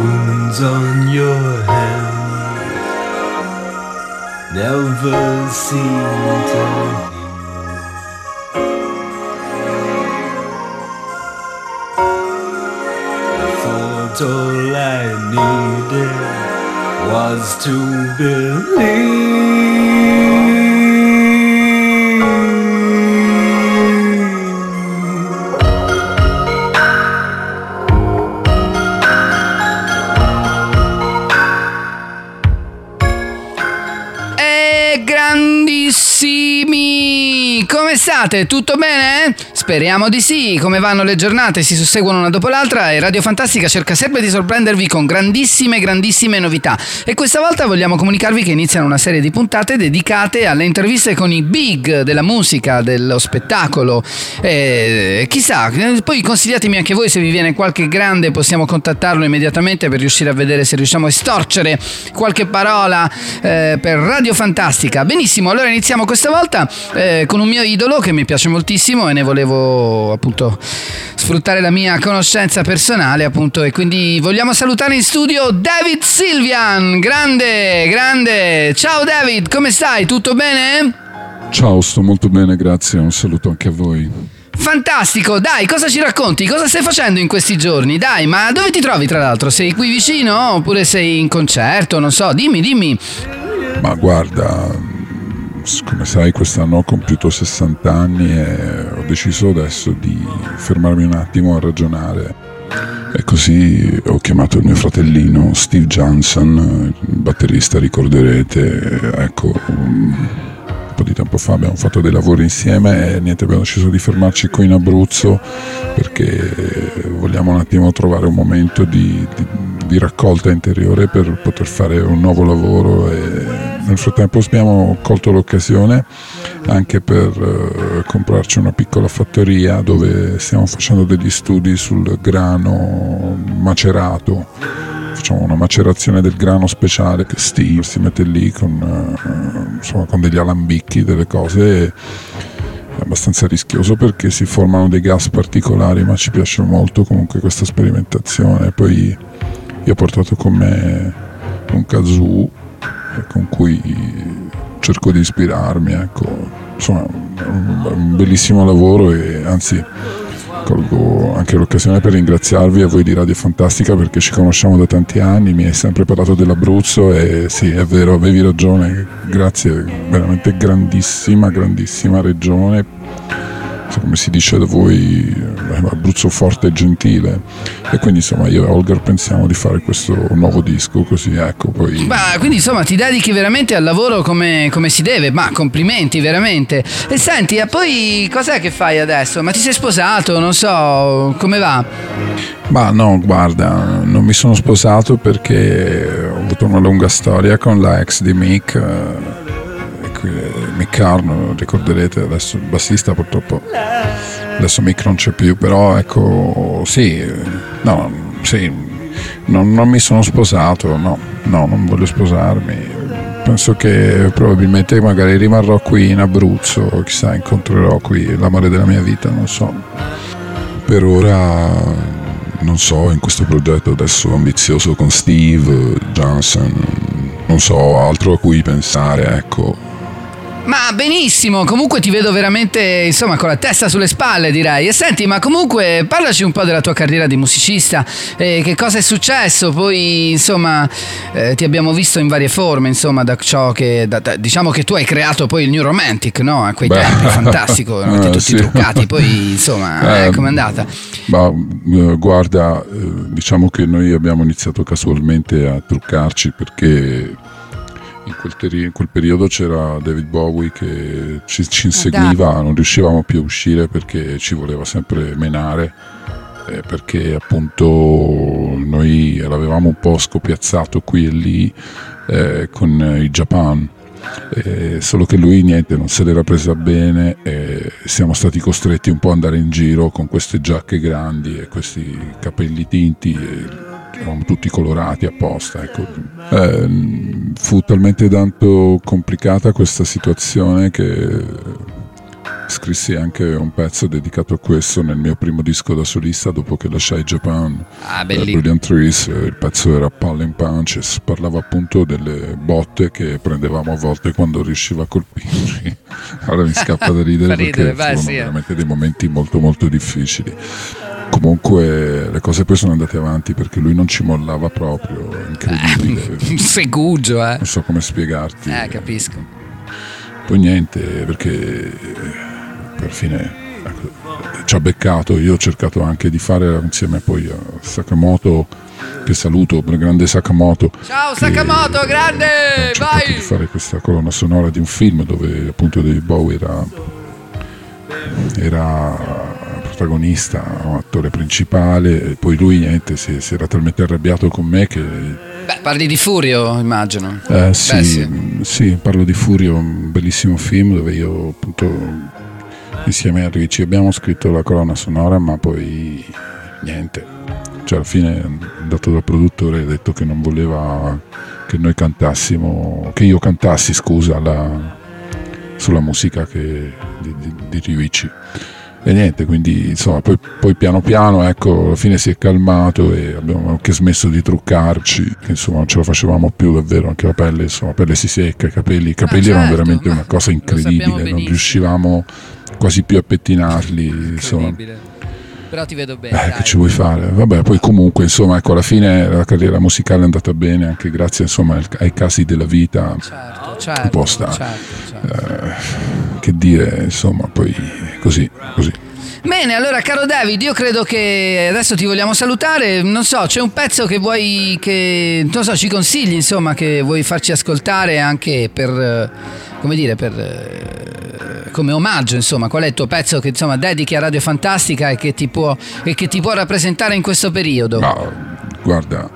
wounds on your hand never seem to heal. I thought all I needed was to believe. State? Tutto bene? Speriamo di sì. Come vanno le giornate? Si susseguono una dopo l'altra e Radio Fantastica cerca sempre di sorprendervi con grandissime, grandissime novità. E questa volta vogliamo comunicarvi che iniziano una serie di puntate dedicate alle interviste con i big della musica, dello spettacolo. E chissà, poi consigliatemi anche voi se vi viene qualche grande, possiamo contattarlo immediatamente per riuscire a vedere se riusciamo a estorcere qualche parola eh, per Radio Fantastica. Benissimo, allora iniziamo questa volta eh, con un mio idolo che mi piace moltissimo e ne volevo appunto sfruttare la mia conoscenza personale appunto e quindi vogliamo salutare in studio David Silvian. Grande, grande. Ciao David, come stai? Tutto bene? Ciao, sto molto bene, grazie. Un saluto anche a voi. Fantastico, dai, cosa ci racconti? Cosa stai facendo in questi giorni? Dai, ma dove ti trovi tra l'altro? Sei qui vicino oppure sei in concerto? Non so, dimmi, dimmi. Ma guarda, come sai, quest'anno ho compiuto 60 anni e ho deciso adesso di fermarmi un attimo a ragionare. E così ho chiamato il mio fratellino Steve Johnson, batterista, ricorderete, ecco, un po' di tempo fa abbiamo fatto dei lavori insieme e niente, abbiamo deciso di fermarci qui in Abruzzo perché vogliamo un attimo trovare un momento di, di, di raccolta interiore per poter fare un nuovo lavoro e nel frattempo abbiamo colto l'occasione anche per eh, comprarci una piccola fattoria dove stiamo facendo degli studi sul grano macerato. Facciamo una macerazione del grano speciale che Steve si mette lì con, eh, insomma, con degli alambicchi, delle cose. È abbastanza rischioso perché si formano dei gas particolari ma ci piace molto comunque questa sperimentazione. Poi io ho portato con me un kazoo con cui cerco di ispirarmi ecco. Insomma un, bellissimo lavoro e anzi colgo anche l'occasione per ringraziarvi a voi di Radio Fantastica perché ci conosciamo da tanti anni, mi hai sempre parlato dell'Abruzzo e sì, è vero, avevi ragione, grazie, veramente grandissima, grandissima regione, come si dice da voi, Abruzzo forte e gentile e quindi insomma io e Olgar pensiamo di fare questo nuovo disco così ecco poi... Ma quindi insomma ti dedichi veramente al lavoro come, come si deve, ma complimenti veramente. E senti, e poi cos'è che fai adesso? Ma ti sei sposato? Non so, come va? Ma no, guarda, non mi sono sposato perché ho avuto una lunga storia con la ex di Mick. eh, Mick Carno, ricorderete adesso il bassista purtroppo adesso Mick non c'è più, però ecco sì, no, sì, non, non mi sono sposato, no, no, non voglio sposarmi. Penso che probabilmente magari rimarrò qui in Abruzzo, chissà, incontrerò qui l'amore della mia vita, non so. Per ora non so, in questo progetto adesso ambizioso con Steve Johnson, non so altro a cui pensare, ecco. Ma benissimo, comunque ti vedo veramente, insomma, con la testa sulle spalle, direi. E senti, ma comunque parlaci un po' della tua carriera di musicista, eh, che cosa è successo? Poi, insomma, eh, ti abbiamo visto in varie forme, insomma, da ciò che da- da- diciamo che tu hai creato poi il New Romantic, no? A quei Beh. tempi, fantastico, erano Eh, tutti sì. truccati, poi, insomma, Eh, eh, com'è andata? Ma eh, guarda, eh, diciamo che noi abbiamo iniziato casualmente a truccarci perché in quel, teri- in quel periodo c'era David Bowie che ci, ci inseguiva, non riuscivamo più a uscire perché ci voleva sempre menare. eh, perché appunto noi l'avevamo un po' scopiazzato qui e lì eh, con eh, i Japan eh, solo che lui niente non se l'era presa bene e siamo stati costretti un po' ad andare in giro con queste giacche grandi e questi capelli tinti eravamo tutti colorati apposta ecco. Eh, fu talmente tanto complicata questa situazione che scrissi anche un pezzo dedicato a questo nel mio primo disco da solista dopo che lasciai Japan. Ah, eh. Brilliant Trees, eh, il pezzo era Pulling Punches, parlava appunto delle botte che prendevamo a volte quando riusciva a colpirci. Ora mi scappa da ridere ridere, perché furono sì, veramente dei momenti molto molto difficili. Comunque le cose poi sono andate avanti perché lui non ci mollava proprio, incredibile. Un segugio, eh. Non so come spiegarti. Eh, capisco. Poi niente, perché eh, per fine ecco, ci ha beccato. Io ho cercato anche di fare insieme poi a Sakamoto, che saluto, il grande Sakamoto. Ciao Sakamoto, grande! Vai! di fare questa colonna sonora di un film dove appunto David Bowie era, era protagonista, attore principale, poi lui niente, si, si era talmente arrabbiato con me che Beh, parli di Furio, immagino. eh, sì, Beh, sì. sì, parlo di Furio, un bellissimo film dove io appunto insieme a Ricci abbiamo scritto la colonna sonora ma poi niente, cioè alla fine è andato dal produttore e ha detto che non voleva che noi cantassimo, che io cantassi scusa la- sulla musica che- di, di, di Ricci. E niente, quindi insomma, poi, poi piano piano, ecco, alla fine si è calmato e abbiamo anche smesso di truccarci, che insomma non ce la facevamo più davvero, anche la pelle, insomma, la pelle si secca, i capelli, i capelli erano certo, veramente ma una cosa incredibile, non riuscivamo quasi più a pettinarli, insomma. Però ti vedo bene. Eh, dai. che ci vuoi fare? Vabbè, poi comunque, insomma, ecco, alla fine la carriera musicale è andata bene anche grazie, insomma, ai casi della vita. Certo, certo. po' sta. certo, certo. Eh, che dire, insomma, poi così, così. Bene, allora caro David, io credo che adesso ti vogliamo salutare. Non so, c'è un pezzo che vuoi che non so, ci consigli, insomma, che vuoi farci ascoltare anche per eh, come dire, per eh, come omaggio, insomma, qual è il tuo pezzo che insomma dedichi a Radio Fantastica e che ti può e che ti può rappresentare in questo periodo? Ma guarda,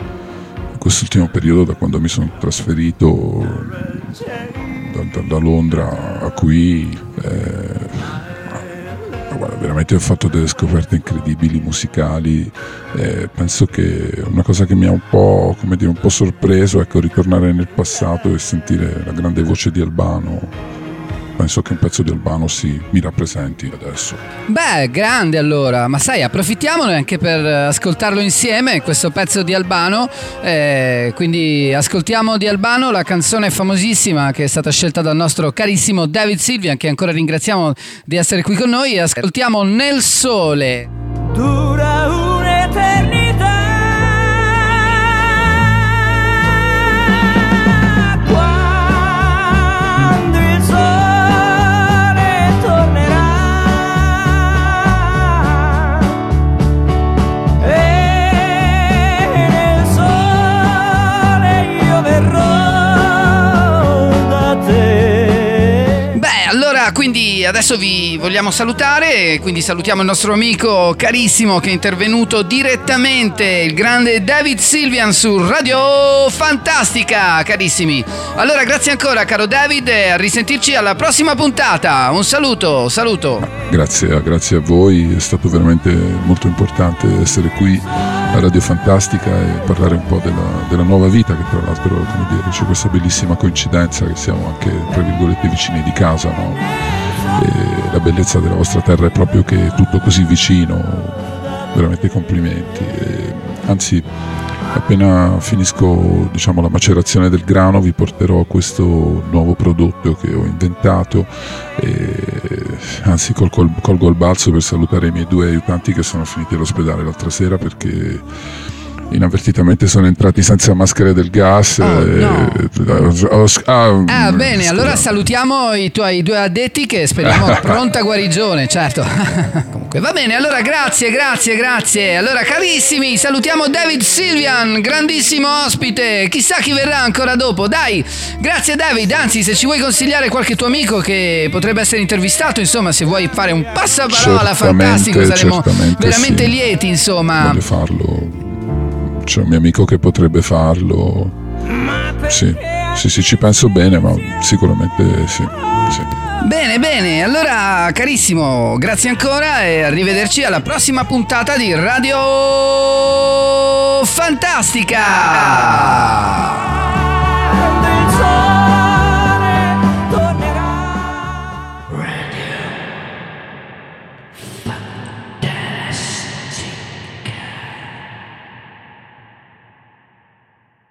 in quest'ultimo periodo, da quando mi sono trasferito da, da- da Londra a qui, eh, ma guarda, veramente ho fatto delle scoperte incredibili musicali. eh, penso che una cosa che mi ha un po', dire, un po' sorpreso, ecco, ritornare nel passato e sentire la grande voce di Albano. Penso che un pezzo di Albano si, mi rappresenti adesso. Beh, grande allora, ma sai, approfittiamone anche per eh, ascoltarlo insieme, questo pezzo di Albano. Eh, quindi ascoltiamo di Albano la canzone famosissima che è stata scelta dal nostro carissimo David Silvian, che ancora ringraziamo di essere qui con noi. Ascoltiamo Nel Sole. Quindi adesso vi vogliamo salutare, quindi salutiamo il nostro amico carissimo che è intervenuto direttamente, il grande David Silvian su Radio Fantastica, carissimi. Allora grazie ancora caro David e a risentirci alla prossima puntata. Un saluto, saluto. Grazie, grazie a voi, è stato veramente molto importante essere qui a Radio Fantastica e parlare un po' della, della nuova vita, che tra l'altro come dire, c'è questa bellissima coincidenza che siamo anche tra virgolette vicini di casa, no? La bellezza della vostra terra è proprio che è tutto così vicino, veramente complimenti. E, anzi, appena finisco diciamo, la macerazione del grano vi porterò questo nuovo prodotto che ho inventato e, anzi col- col- colgo il balzo per salutare i miei due aiutanti che sono finiti all'ospedale l'altra sera perché inavvertitamente sono entrati senza maschere del gas Oh, e- no. ho- ah, Ah mm, bene, allora scusate. salutiamo i tuoi due addetti che speriamo pronta guarigione, certo. Comunque va bene, allora grazie, grazie, grazie. Allora carissimi, salutiamo David Silvian, grandissimo ospite. Chissà chi verrà ancora dopo. Dai, grazie David, anzi se ci vuoi consigliare qualche tuo amico che potrebbe essere intervistato, insomma, se vuoi fare un passaparola Certamente, fantastico, saremo veramente sì. lieti, insomma. voglio farlo c'è un mio amico che potrebbe farlo sì sì sì ci penso bene ma sicuramente sì, sì. Bene, bene, allora carissimo, grazie ancora e arrivederci alla prossima puntata di Radio Fantastica.